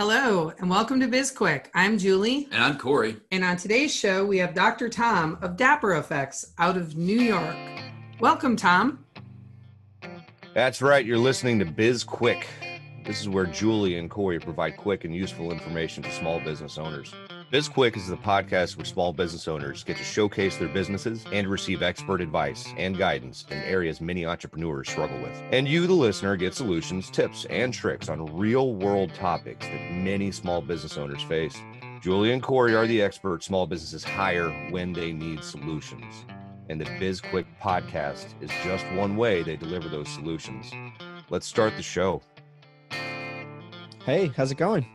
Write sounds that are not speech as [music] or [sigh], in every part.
Hello, and welcome to BizQuick. I'm Julie. And I'm Corey. And on today's show, we have Dr. Tom of Dapper Effects out of New York. Welcome, Tom. That's right. You're listening to BizQuick. This is where Julie and Corey provide quick and useful information to small business owners. BizQuick is the podcast where small business owners get to showcase their businesses and receive expert advice and guidance in areas many entrepreneurs struggle with. And you, the listener, get solutions, tips, and tricks on real world topics that many small business owners face. Julie and Corey are the experts small businesses hire when they need solutions. And the BizQuick podcast is just one way they deliver those solutions. Let's start the show. Hey, how's it going?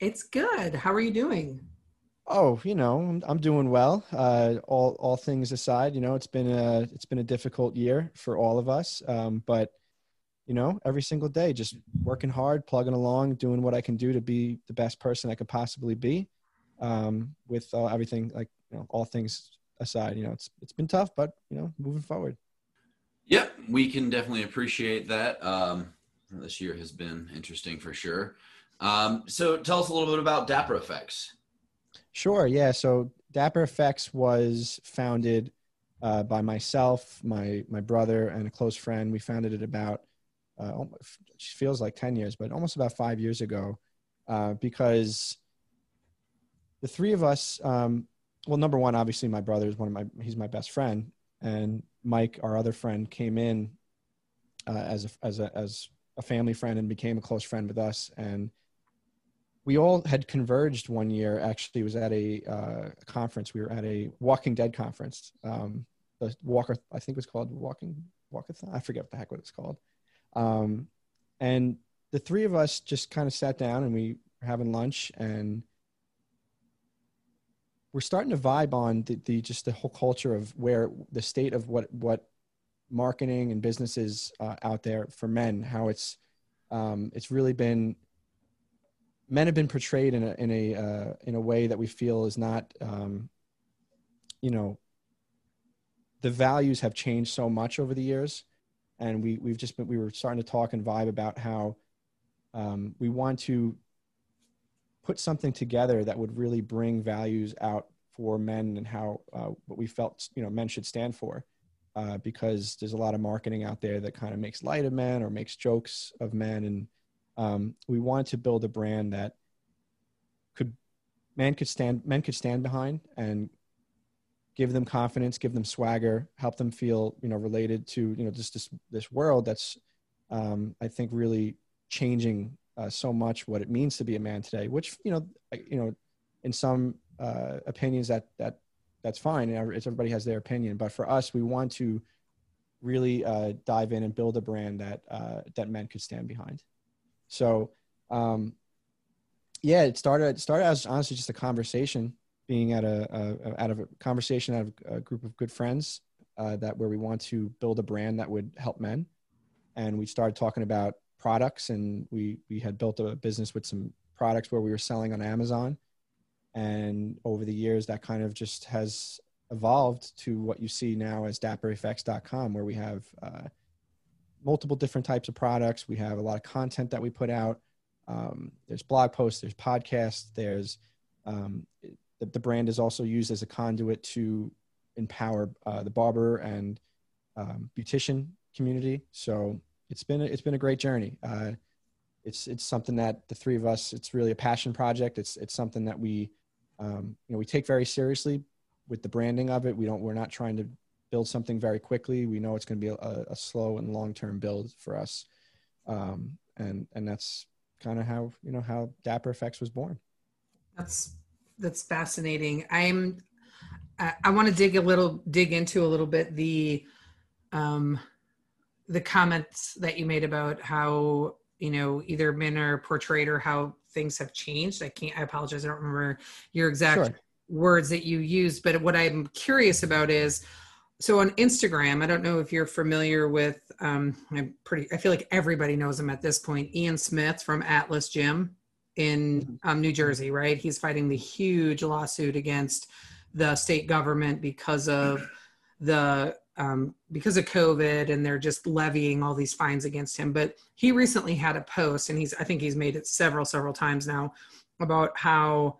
It's good. How are you doing? Oh, you know, I'm, I'm doing well. Uh, all all things aside, you know, it's been a it's been a difficult year for all of us. Um, but you know, every single day, just working hard, plugging along, doing what I can do to be the best person I could possibly be. Um, with uh, everything, like you know, all things aside, you know, it's it's been tough, but you know, moving forward. Yep, we can definitely appreciate that. Um, this year has been interesting for sure. Um, so tell us a little bit about Dapper Effects. Sure. Yeah. So Dapper Effects was founded uh, by myself, my my brother, and a close friend. We founded it about uh, feels like ten years, but almost about five years ago, uh, because the three of us. Um, well, number one, obviously, my brother is one of my he's my best friend, and Mike, our other friend, came in uh, as a as a as a family friend and became a close friend with us, and we all had converged one year. Actually, was at a uh, conference. We were at a Walking Dead conference. Um, the Walker, I think it was called Walking Walkathon. I forget what the heck what it's called. Um, and the three of us just kind of sat down and we were having lunch and we're starting to vibe on the, the just the whole culture of where the state of what what marketing and businesses uh, out there for men how it's um, it's really been men have been portrayed in a in a uh, in a way that we feel is not um, you know the values have changed so much over the years. And we we've just been we were starting to talk and vibe about how um, we want to put something together that would really bring values out for men and how uh, what we felt you know men should stand for. Uh, because there's a lot of marketing out there that kind of makes light of men or makes jokes of men. And um, we wanted to build a brand that could men could stand men could stand behind and give them confidence, give them swagger, help them feel you know related to you know just this this world that's um, I think really changing uh, so much what it means to be a man today. Which you know you know in some uh, opinions that that that's fine. Everybody has their opinion, but for us, we want to really uh, dive in and build a brand that uh, that men could stand behind. So, um, yeah, it started started as honestly just a conversation, being at a, a out of a conversation out of a group of good friends uh, that where we want to build a brand that would help men, and we started talking about products, and we we had built a business with some products where we were selling on Amazon, and over the years that kind of just has evolved to what you see now as dappereffects.com where we have uh, multiple different types of products. We have a lot of content that we put out. Um, there's blog posts, there's podcasts, there's um, the, the, brand is also used as a conduit to empower uh, the barber and um, beautician community. So it's been a, it's been a great journey. Uh, it's it's something that the three of us. It's really a passion project. It's it's something that we um, you know we take very seriously with the branding of it. We don't we're not trying to build something very quickly. We know it's going to be a, a slow and long term build for us, um, and and that's kind of how you know how Dapper Effects was born. That's that's fascinating. I'm I, I want to dig a little dig into a little bit the um, the comments that you made about how you know either men are portrayed or how things have changed. I can't. I apologize. I don't remember your exact. Sure words that you used but what i'm curious about is so on Instagram, I don't know if you're familiar with. Um, I'm pretty. I feel like everybody knows him at this point. Ian Smith from Atilis Gym in mm-hmm. um, New Jersey, right? He's fighting the huge lawsuit against the state government because of the um, because of COVID and they're just levying all these fines against him. But he recently had a post, and he's I think he's made it several several times now about how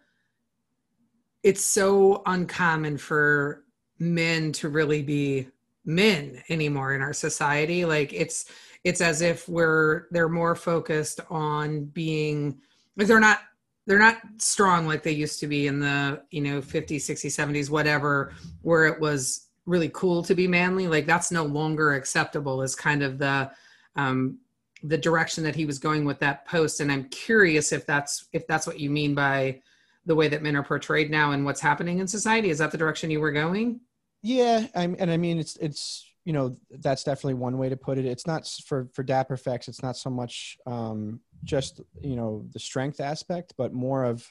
it's so uncommon for men to really be men anymore in our society. Like it's it's as if we're they're more focused on being they're not they're not strong like they used to be in the you know 50s 60s 70s whatever where it was really cool to be manly. Like that's no longer acceptable as kind of the um the direction that he was going with that post. And i'm curious if that's if that's what you mean by the way that men are portrayed now and what's happening in society. Is that the direction you were going yeah I'm, and i mean it's it's you know that's definitely one way to put it. It's not for for dapper effects it's not so much um just you know the strength aspect but more of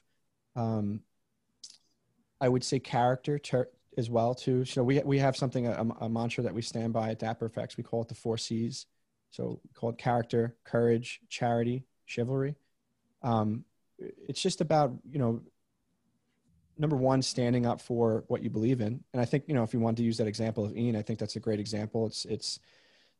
um i would say character ter- as well too. So we we have something a, a mantra that we stand by at dapper effects. We call it the four c's. So we call it character courage charity chivalry. Um it's just about you know number one, standing up for what you believe in. And I think, you know, if you want to use that example of Ian, I think that's a great example. It's, it's,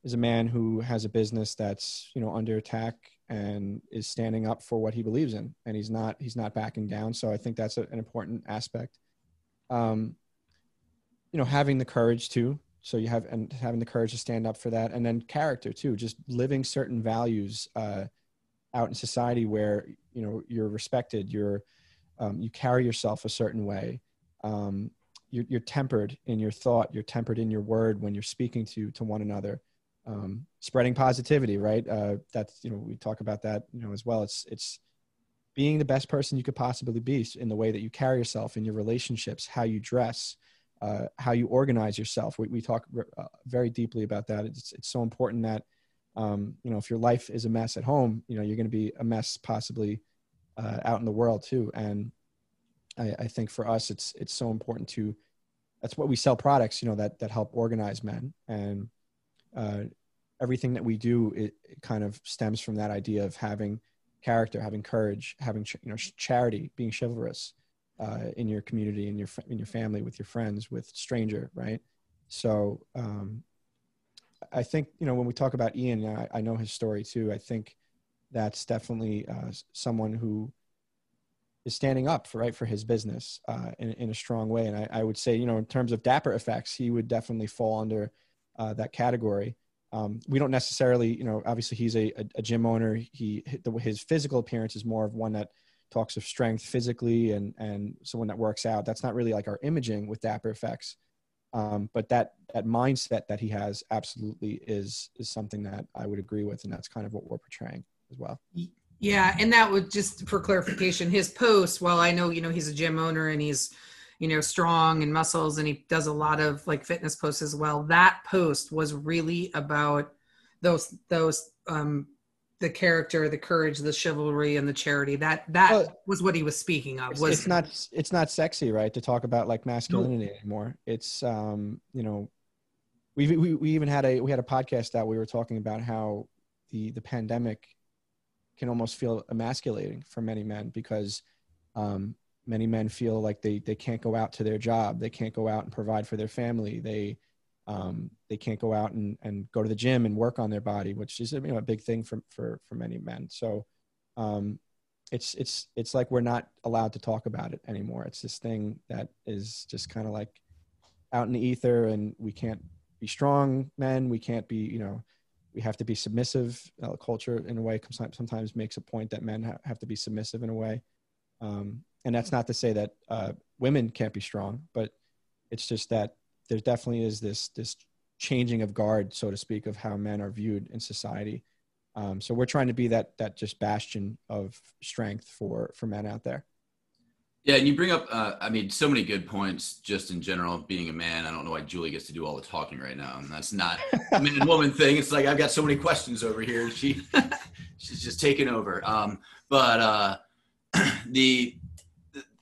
is a man who has a business that's, you know, under attack and is standing up for what he believes in. And he's not, he's not backing down. So I think that's a, an important aspect. Um, you know, having the courage to, so you have, and having the courage to stand up for that. And then character too, just living certain values, uh, out in society where, you know, you're respected, you're, um, you carry yourself a certain way um, you're, you're, tempered in your thought you're tempered in your word when you're speaking to to one another um, spreading positivity right? Uh, that's you know we talk about that you know as well. It's it's being the best person you could possibly be in the way that you carry yourself in your relationships how you dress uh, how you organize yourself. We, we talk uh, very deeply about that. It's, it's so important that um, you know if your life is a mess at home you know you're going to be a mess possibly uh, out in the world too. And I, I, think for us, it's it's so important to. That's what we sell products, you know, that that help organize men, and uh, everything that we do it, it, kind of stems from that idea of having character, having courage, having you know charity, being chivalrous uh, in your community, in your in your family, with your friends, with stranger, right? So um, I think you know when we talk about Ian, I, I know his story too. I think that's definitely uh, someone who is standing up for right for his business uh, in, in a strong way. And I, I, would say, you know, in terms of dapper effects, he would definitely fall under uh, that category. Um, we don't necessarily, you know, obviously he's a, a, gym owner. He his physical appearance is more of one that talks of strength physically and and someone that works out. That's not really like our imaging with dapper effects. Um, but that that mindset that he has absolutely is is something that I would agree with, and that's kind of what we're portraying as well. Yeah, and that would just for clarification, his post. Well, I know you know he's a gym owner and he's you know strong and muscles and he does a lot of like fitness posts as well. That post was really about those those um the character, the courage, the chivalry, and the charity. That that well, was what he was speaking of. Was it's not it's not sexy, right? To talk about like masculinity nope. anymore. It's um you know we, we we even had a we had a podcast that we were talking about how the the pandemic can almost feel emasculating for many men because um, many men feel like they they can't go out to their job, they can't go out and provide for their family, they um, they can't go out and, and go to the gym and work on their body, which is you know a big thing for for for many men. So um, it's it's it's like we're not allowed to talk about it anymore. It's this thing that is just kind of like out in the ether, and we can't be strong men. We can't be you know we have to be submissive. Uh, culture, in a way, sometimes makes a point that men ha- have to be submissive in a way. Um, and that's not to say that uh, women can't be strong, but it's just that there definitely is this this changing of guard, so to speak, of how men are viewed in society. Um, so we're trying to be that that just bastion of strength for for men out there. Yeah, and you bring up, uh, I mean, so many good points just in general. Being a man, I don't know why Julie gets to do all the talking right now, and that's not a man [laughs] woman thing. It's like I've got so many questions over here. She, [laughs] she's just taking over. Um, but uh, [clears throat] the,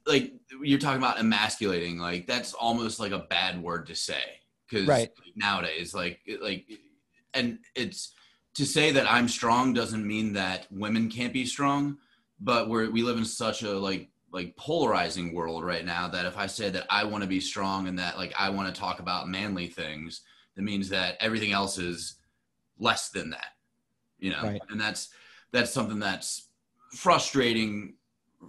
like you're talking about emasculating, like that's almost like a bad word to say because right. nowadays, like, like, and it's to say that I'm strong doesn't mean that women can't be strong, but we're we live in such a like like polarizing world right now that if I say that I want to be strong and that like I want to talk about manly things, that means that everything else is less than that you know Right. and that's that's something that's frustrating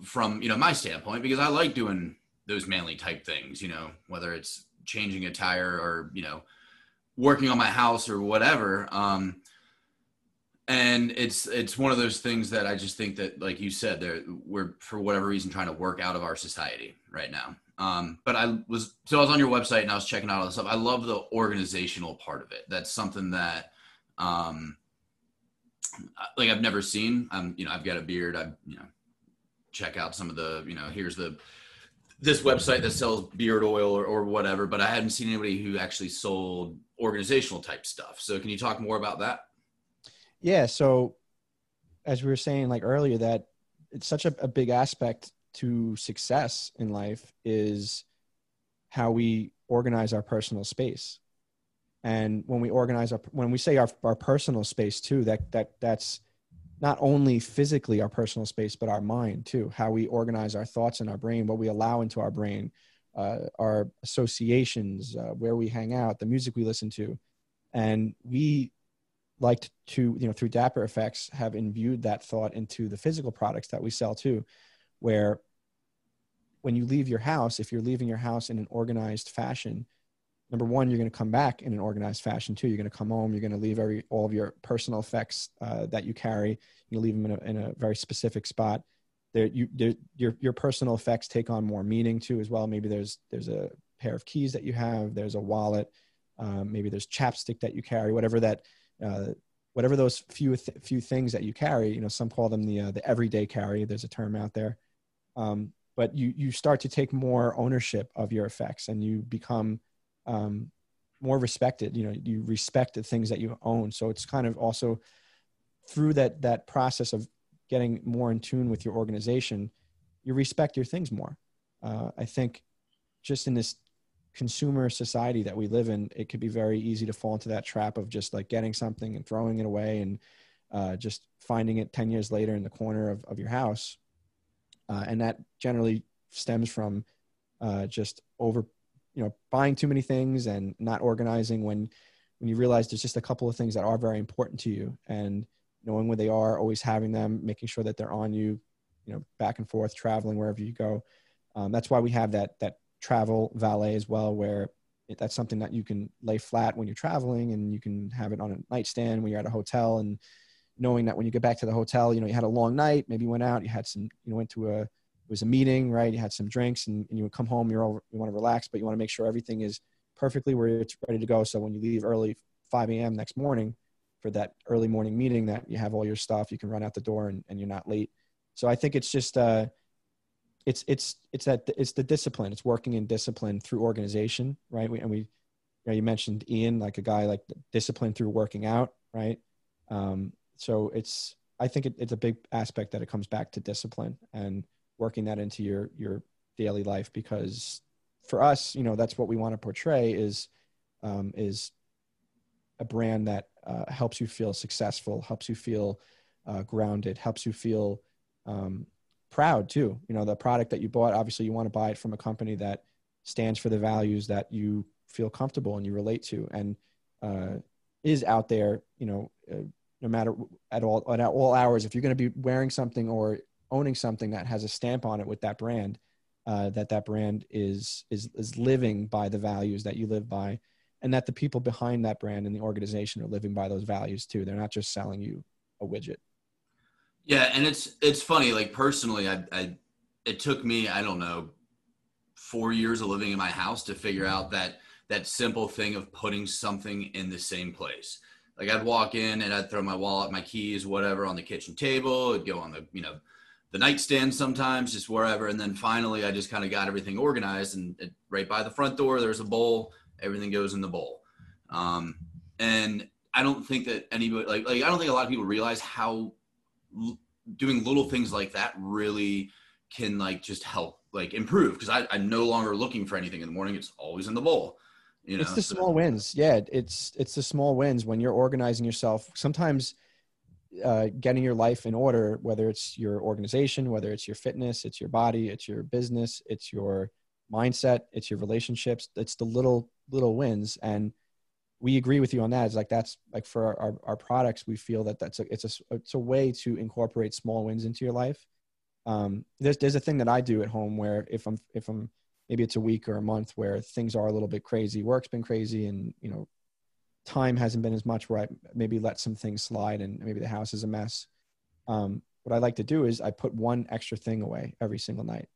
from you know my standpoint because i like doing those manly type things you know whether it's changing a tire or you know working on my house or whatever um and it's it's one of those things that i just think that like you said there we're for whatever reason trying to work out of our society right now. Um but i was so i was on your website and i was checking out all this stuff. I love the organizational part of it. That's something that um like i've never seen. I'm you know i've got a beard. I you know check out some of the you know here's the this website that sells beard oil or, or whatever but i hadn't seen anybody who actually sold organizational type stuff. So can you talk more about that Yeah. So, as we were saying like earlier, that it's such a, a big aspect to success in life is how we organize our personal space. And when we organize our, when we say our, our personal space too, that, that that's not only physically our personal space, but our mind too, how we organize our thoughts in our brain, what we allow into our brain, uh, our associations, uh, where we hang out, the music we listen to. And we liked to you know through dapper effects have imbued that thought into the physical products that we sell too where when you leave your house if you're leaving your house in an organized fashion number one you're going to come back in an organized fashion too. You're going to come home you're going to leave every all of your personal effects uh, that you carry you leave them in a, in a very specific spot. There you there, your your personal effects take on more meaning too as well. Maybe there's there's a pair of keys that you have there's a wallet um, maybe there's chapstick that you carry whatever that uh, whatever those few th- few things that you carry you know some call them the uh, the everyday carry there's a term out there. Um, but you you start to take more ownership of your effects and you become um, more respected you know you respect the things that you own. So it's kind of also through that that process of getting more in tune with your organization you respect your things more. Uh, i think just in this consumer society that we live in, it could be very easy to fall into that trap of just like getting something and throwing it away and uh, just finding it 10 years later in the corner of, of your house. Uh, and that generally stems from uh, just over, you know, buying too many things and not organizing when, when you realize there's just a couple of things that are very important to you and knowing where they are, always having them, making sure that they're on you, you know, back and forth, traveling wherever you go. Um, that's why we have that, that travel valet as well, where that's something that you can lay flat when you're traveling and you can have it on a nightstand when you're at a hotel and knowing that when you get back to the hotel, you know, you had a long night, maybe you went out, you had some, you know, went to a, it was a meeting, right? You had some drinks and, and you would come home, you're over, you want to relax, but you want to make sure everything is perfectly where it's ready to go. So when you leave early 5 a.m. next morning for that early morning meeting that you have all your stuff, you can run out the door and, and you're not late. So I think it's just, uh, it's it's it's that it's the discipline. It's working in discipline through organization right? We, and we you, know, you mentioned ian like a guy like discipline through working out right? Um, so it's i think it, it's a big aspect that it comes back to discipline and working that into your your daily life because for us you know that's what we want to portray is um, is a brand that uh, helps you feel successful helps you feel uh, grounded helps you feel um, proud too. You know, the product that you bought, obviously you want to buy it from a company that stands for the values that you feel comfortable and you relate to and uh, is out there, you know, uh, no matter at all, at all hours, if you're going to be wearing something or owning something that has a stamp on it with that brand, uh, that that brand is, is, is living by the values that you live by and that the people behind that brand and the organization are living by those values too. They're not just selling you a widget. Yeah, and it's it's funny. Like personally, I, I it took me I don't know four years of living in my house to figure out that that simple thing of putting something in the same place. Like I'd walk in and I'd throw my wallet, my keys, whatever, on the kitchen table. It'd go on the you know the nightstand sometimes, just wherever. And then finally, I just kind of got everything organized. And it, right by the front door, there's a bowl. Everything goes in the bowl. Um, and I don't think that anybody like like I don't think a lot of people realize how doing little things like that really can like just help like improve because I'm no longer looking for anything in the morning. It's always in the bowl. You know, it's the so- small wins. Yeah, it's it's the small wins when you're organizing yourself. Sometimes uh, getting your life in order, whether it's your organization, whether it's your fitness, it's your body, it's your business, it's your mindset, it's your relationships. It's the little little wins, and we agree with you on that. It's like that's like for our, our, our products, we feel that that's a it's a it's a way to incorporate small wins into your life. Um, there's there's a thing that I do at home where if I'm if I'm maybe it's a week or a month where things are a little bit crazy, work's been crazy, and you know, time hasn't been as much where I maybe let some things slide, and maybe the house is a mess. Um, what I like to do is I put one extra thing away every single night,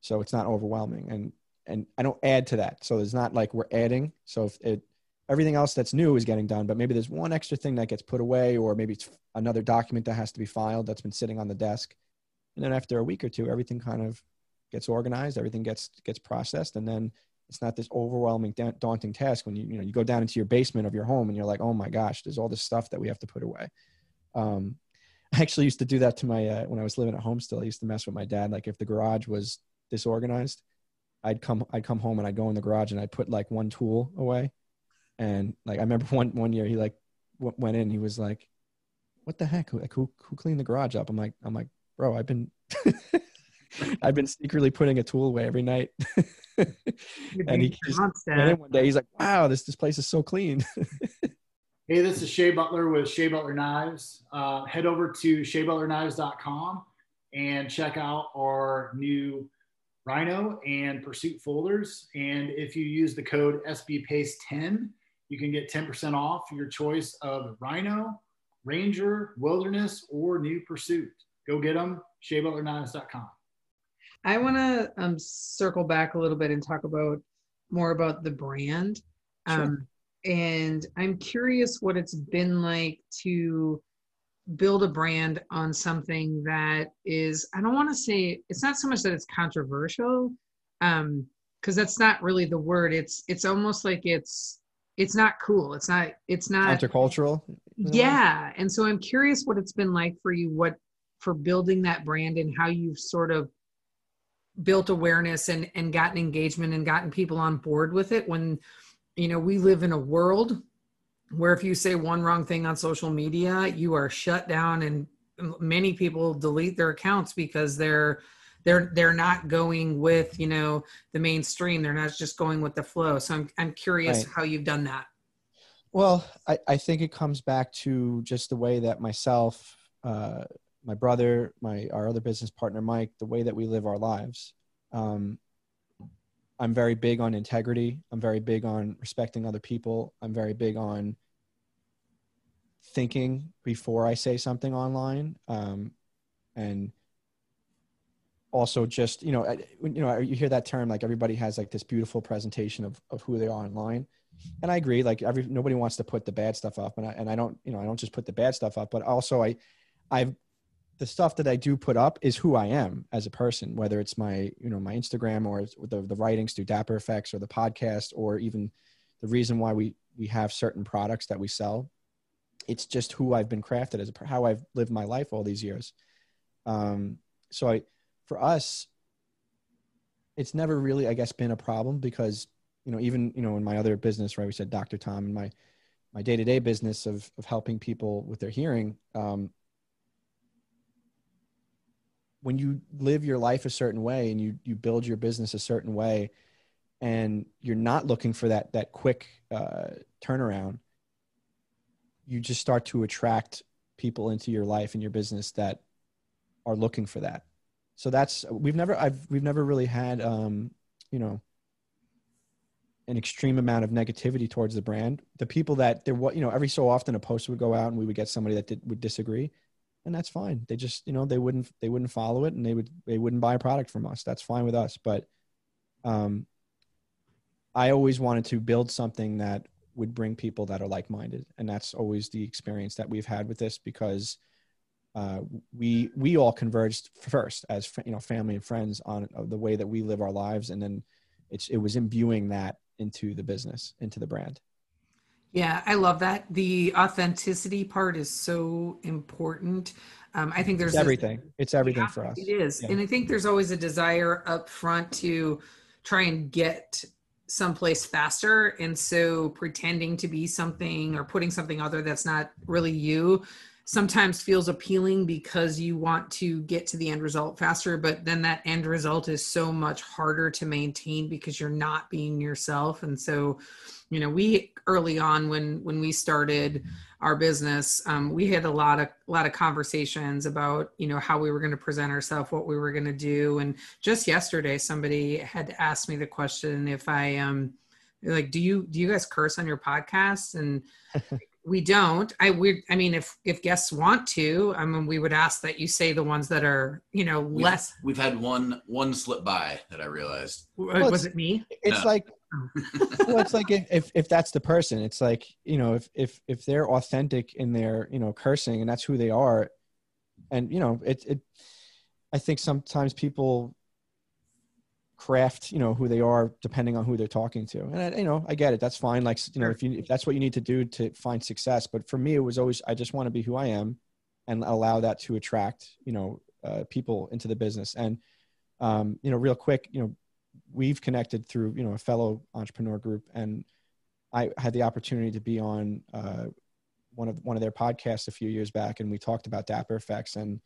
so it's not overwhelming, and and I don't add to that. So it's not like we're adding. So if it everything else that's new is getting done, but maybe there's one extra thing that gets put away, or maybe it's another document that has to be filed that's been sitting on the desk. And then after a week or two, everything kind of gets organized, everything gets gets processed, and then it's not this overwhelming, daunting task when you you know you go down into your basement of your home and you're like, oh my gosh, there's all this stuff that we have to put away. Um, [laughs] I actually used to do that to my uh, when I was living at home. Still, I used to mess with my dad. Like if the garage was disorganized, I'd come I'd come home and I'd go in the garage and I'd put like one tool away and like I remember [laughs] one one year he like w- went in. He was like, "What the heck? Who, Like who who cleaned the garage up?" I'm like, I'm like, bro, I've been [laughs] I've been secretly putting a tool away every night. [laughs] and he just went in one day. He's like, "Wow, this this place is so clean." hey, this is Shea Butler with Shea Butler Knives. Uh, head over to SheaButlerKnives.com and check out our new Rhino and Pursuit folders. And if you use the code SBPace10, you can get 10% off your choice of Rhino, Ranger, Wilderness, or New Pursuit. Go get them, SheaButlerKnives.com. I want to um, circle back a little bit and talk about more about the brand. Sure. Um, and I'm curious what it's been like to build a brand on something that is, I don't want to say, it's not so much that it's controversial, um, because that's not really the word. It's, it's almost like it's, it's not cool. It's not, it's not countercultural. Yeah. And so I'm curious what it's been like for you, what, for building that brand and how you've sort of built awareness and, and gotten engagement and gotten people on board with it when, you know, we live in a world where if you say one wrong thing on social media, you are shut down and many people delete their accounts because they're they're they're not going with you know the mainstream. They're not just going with the flow. So i'm, I'm curious right. how you've done that. Well I, I think it comes back to just the way that myself uh, my brother my our other business partner mike the way that we live our lives um, i'm very big on integrity. I'm very big on respecting other people. I'm very big on thinking before i say something online um, and also just you know you know you hear that term like everybody has like this beautiful presentation of, of who they are online. And i agree like every nobody wants to put the bad stuff up. And I, and I don't you know i don't just put the bad stuff up but also i i've the stuff that i do put up is who i am as a person whether it's my you know my instagram or the, the writings through dapper effects or the podcast or even the reason why we we have certain products that we sell. It's just who i've been crafted as a, how i've lived my life all these years. Um so i for us, it's never really, I guess, been a problem because, you know, even, you know, in my other business, right, we said Dr. Tom, in my, my day-to-day business of, of helping people with their hearing, um, when you live your life a certain way and you, you build your business a certain way and you're not looking for that, that quick uh, turnaround, you just start to attract people into your life and your business that are looking for that so that's we've never I've we've never really had um, you know an extreme amount of negativity towards the brand. The people that there what you know every so often a post would go out and we would get somebody that did, would disagree, and that's fine. They just you know they wouldn't they wouldn't follow it and they would they wouldn't buy a product from us. That's fine with us. But um, I always wanted to build something that would bring people that are like minded, and that's always the experience that we've had with this because uh, we we all converged first as you know family and friends on uh, the way that we live our lives. And then it's it was imbuing that into the business into the brand. Yeah i love that. The authenticity part is so important. Um, i think there's it's everything. This, it's everything yeah, for us. it is. Yeah. and i think there's always a desire up front to try and get someplace faster. And so pretending to be something or putting something other that's not really you sometimes feels appealing because you want to get to the end result faster but then that end result is so much harder to maintain because you're not being yourself. And so you know we early on when when we started our business um, we had a lot of a lot of conversations about you know how we were going to present ourselves what we were going to do. And just yesterday somebody had asked me the question if i um like do you do you guys curse on your podcast? And [laughs] we don't i would i mean if if guests want to i mean we would ask that you say the ones that are you know We've- less We've had one one slip by that I realized. Uh, was it me it's No. like oh. [laughs] well it's like if, if if that's the person it's like you know if if if they're authentic in their you know cursing and that's who they are and you know it it i think sometimes people craft you know who they are depending on who they're talking to. And I, you know i get it. That's fine. Like you know if you if that's what you need to do to find success. But for me it was always i just want to be who i am and allow that to attract you know uh, people into the business. And um, you know real quick you know we've connected through you know a fellow entrepreneur group. And i had the opportunity to be on uh, one of one of their podcasts a few years back. And we talked about dapper effects. And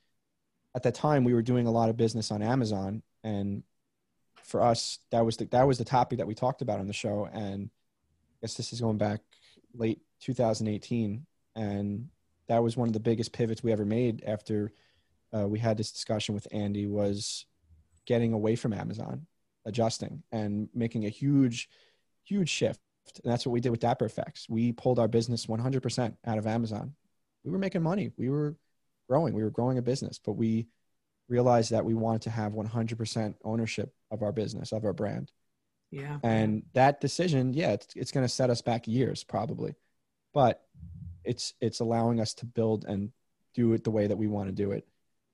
at that time we were doing a lot of business on amazon. And for us that was the that was the topic that we talked about on the show. And i guess this is going back late 2018 and that was one of the biggest pivots we ever made after uh, we had this discussion with andy was getting away from amazon adjusting and making a huge huge shift. And that's what we did with dapper effects. We pulled our business 100% out of amazon. We were making money. We were growing. We were growing a business but we realized that we wanted to have 100% ownership of our business of our brand. Yeah. And that decision yeah it's, it's going to set us back years probably. But it's it's allowing us to build and do it the way that we want to do it.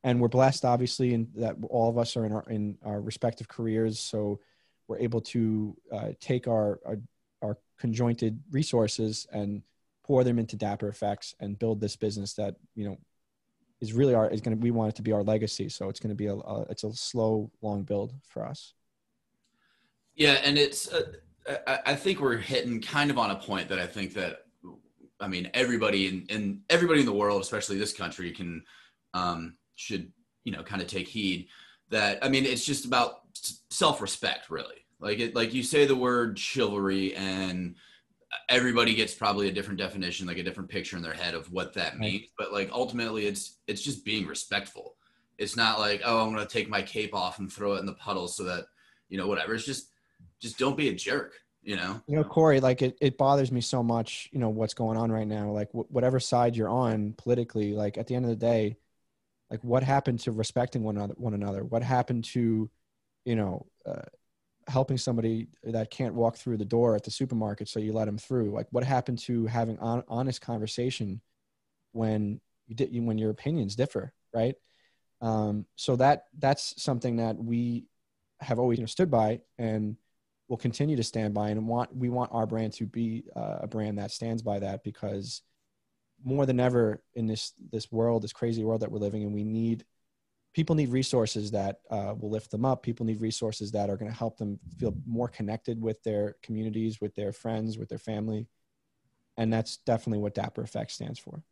And we're blessed obviously in that all of us are in our in our respective careers. So we're able to uh, take our, our our conjointed resources and pour them into dapper effects and build this business that you know is really our is going to we want it to be our legacy so it's going to be a, a it's a slow long build for us Yeah, and it's uh, I, think we're hitting kind of on a point that I think that I mean everybody in, in everybody in the world, especially this country, can um, should you know kind of take heed that I mean it's just about self respect really. Like it like you say the word chivalry and everybody gets probably a different definition like a different picture in their head of what that Right. means but like ultimately it's it's just being respectful it's not like oh i'm going to take my cape off and throw it in the puddle so that you know whatever it's just just don't be a jerk you know You know, Corey, like it, it bothers me so much, you know, what's going on right now. Like, wh- whatever side you're on politically, like at the end of the day, like what happened to respecting one another? One another? What happened to, you know, uh, helping somebody that can't walk through the door at the supermarket, so you let them through? Like, what happened to having on, honest conversation when you did when your opinions differ, right? Um, so that that's something that we have always you know, stood by and will continue to stand by and want we want our brand to be uh, a brand that stands by that because more than ever in this this world this crazy world that we're living in we need people need resources that uh, will lift them up. People need resources that are going to help them feel more connected with their communities with their friends with their family. And that's definitely what dapper effect stands for.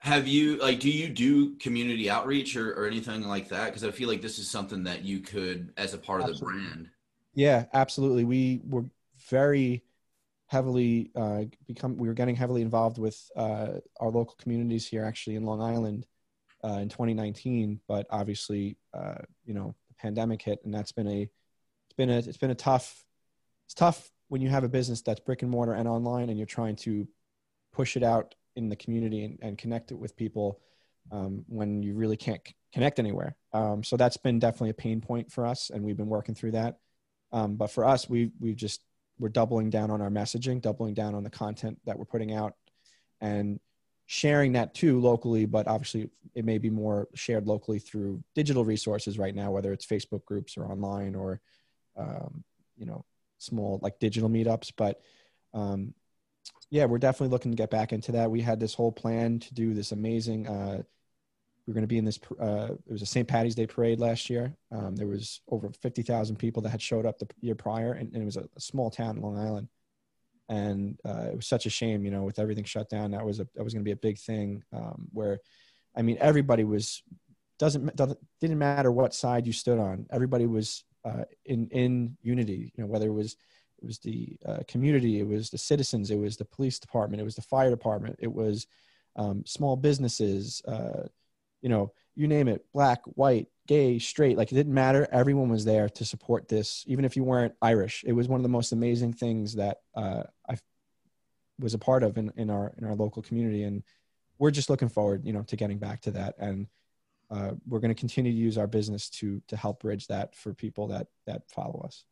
Have you like do you do community outreach or, or anything like that? Because i feel like this is something that you could as a part of the brand. Yeah, absolutely. We were very heavily uh, become. We were getting heavily involved with uh, our local communities here, actually in Long Island, uh, in 2019. But obviously, uh, you know, the pandemic hit, and that's been a. It's been a. It's been a tough. It's tough when you have a business that's brick and mortar and online, and you're trying to push it out in the community and, and connect it with people um, when you really can't c- connect anywhere. Um, so that's been definitely a pain point for us, and we've been working through that. Um, but for us, we we just we're doubling down on our messaging, doubling down on the content that we're putting out, and sharing that too locally. But obviously, it may be more shared locally through digital resources right now, whether it's Facebook groups or online or um, you know small like digital meetups. But um, yeah, we're definitely looking to get back into that. We had this whole plan to do this amazing. Uh, we were going to be in this. Uh, it was a St. Patty's Day parade last year. Um, there was over fifty thousand people that had showed up the year prior, and, and it was a, a small town in Long Island. And uh, it was such a shame, you know, with everything shut down. That was a that was going to be a big thing. Um, where, I mean, everybody was doesn't doesn't didn't matter what side you stood on. Everybody was uh, in in unity. You know, whether it was it was the uh, community, it was the citizens, it was the police department, it was the fire department, it was um, small businesses. Uh, you know, you name it, black, white, gay, straight, like it didn't matter. Everyone was there to support this, even if you weren't Irish. It was one of the most amazing things that uh, I was a part of in, in our in our local community, and we're just looking forward, you know, to getting back to that. And uh, we're going to continue to use our business to to help bridge that for people that that follow us.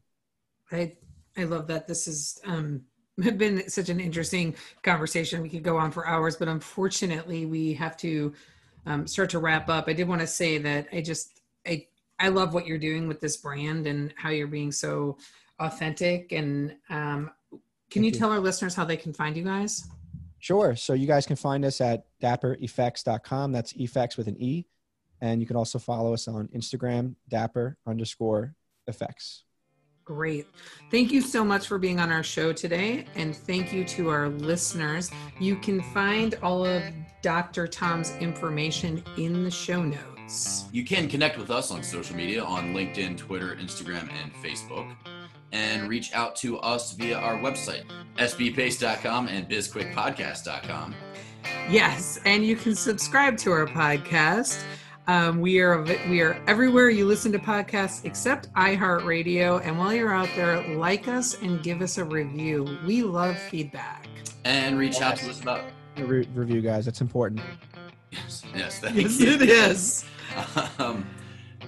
I I love that. This has um, [laughs] been such an interesting conversation. We could go on for hours, but unfortunately, we have to um, start to wrap up. I did want to say that I just I I love what you're doing with this brand and how you're being so authentic. And um, can you, you tell our listeners how they can find you guys? Sure. So you guys can find us at dappereffects.com. That's effects with an E. And you can also follow us on Instagram, dapper underscore effects. Great. Thank you so much for being on our show today. And thank you to our listeners. You can find all of Dr. Tom's information in the show notes. You can connect with us on social media on LinkedIn, Twitter, Instagram, and Facebook. And reach out to us via our website, sbpace.com and bizquickpodcast.com. Yes, and you can subscribe to our podcast um, we are we are everywhere you listen to podcasts except iHeartRadio. And while you're out there, like us and give us a review. We love feedback. And reach out to us about re- review, guys. That's important. Yes, yes, yes, it is. [laughs] Um,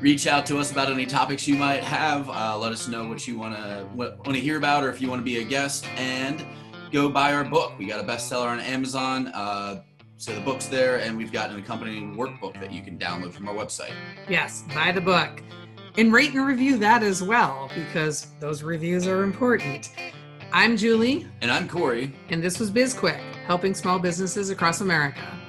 reach out to us about any topics you might have. Uh, let us know what you want to want to hear about, or if you want to be a guest, and go buy our book. We got a bestseller on Amazon. Uh, so the book's there, and we've got an accompanying workbook that you can download from our website. Yes, buy the book. And rate and review that as well, because those reviews are important. I'm Julie. And I'm Corey. And this was BizQuick, helping small businesses across America.